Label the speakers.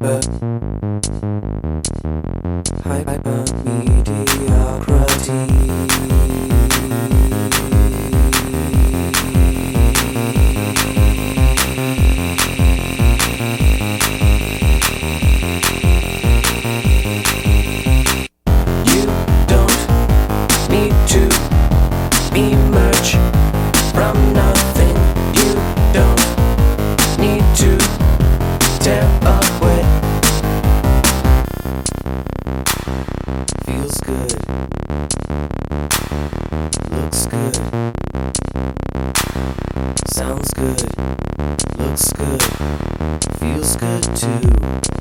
Speaker 1: but Looks good. Sounds good. Looks good. Feels good too.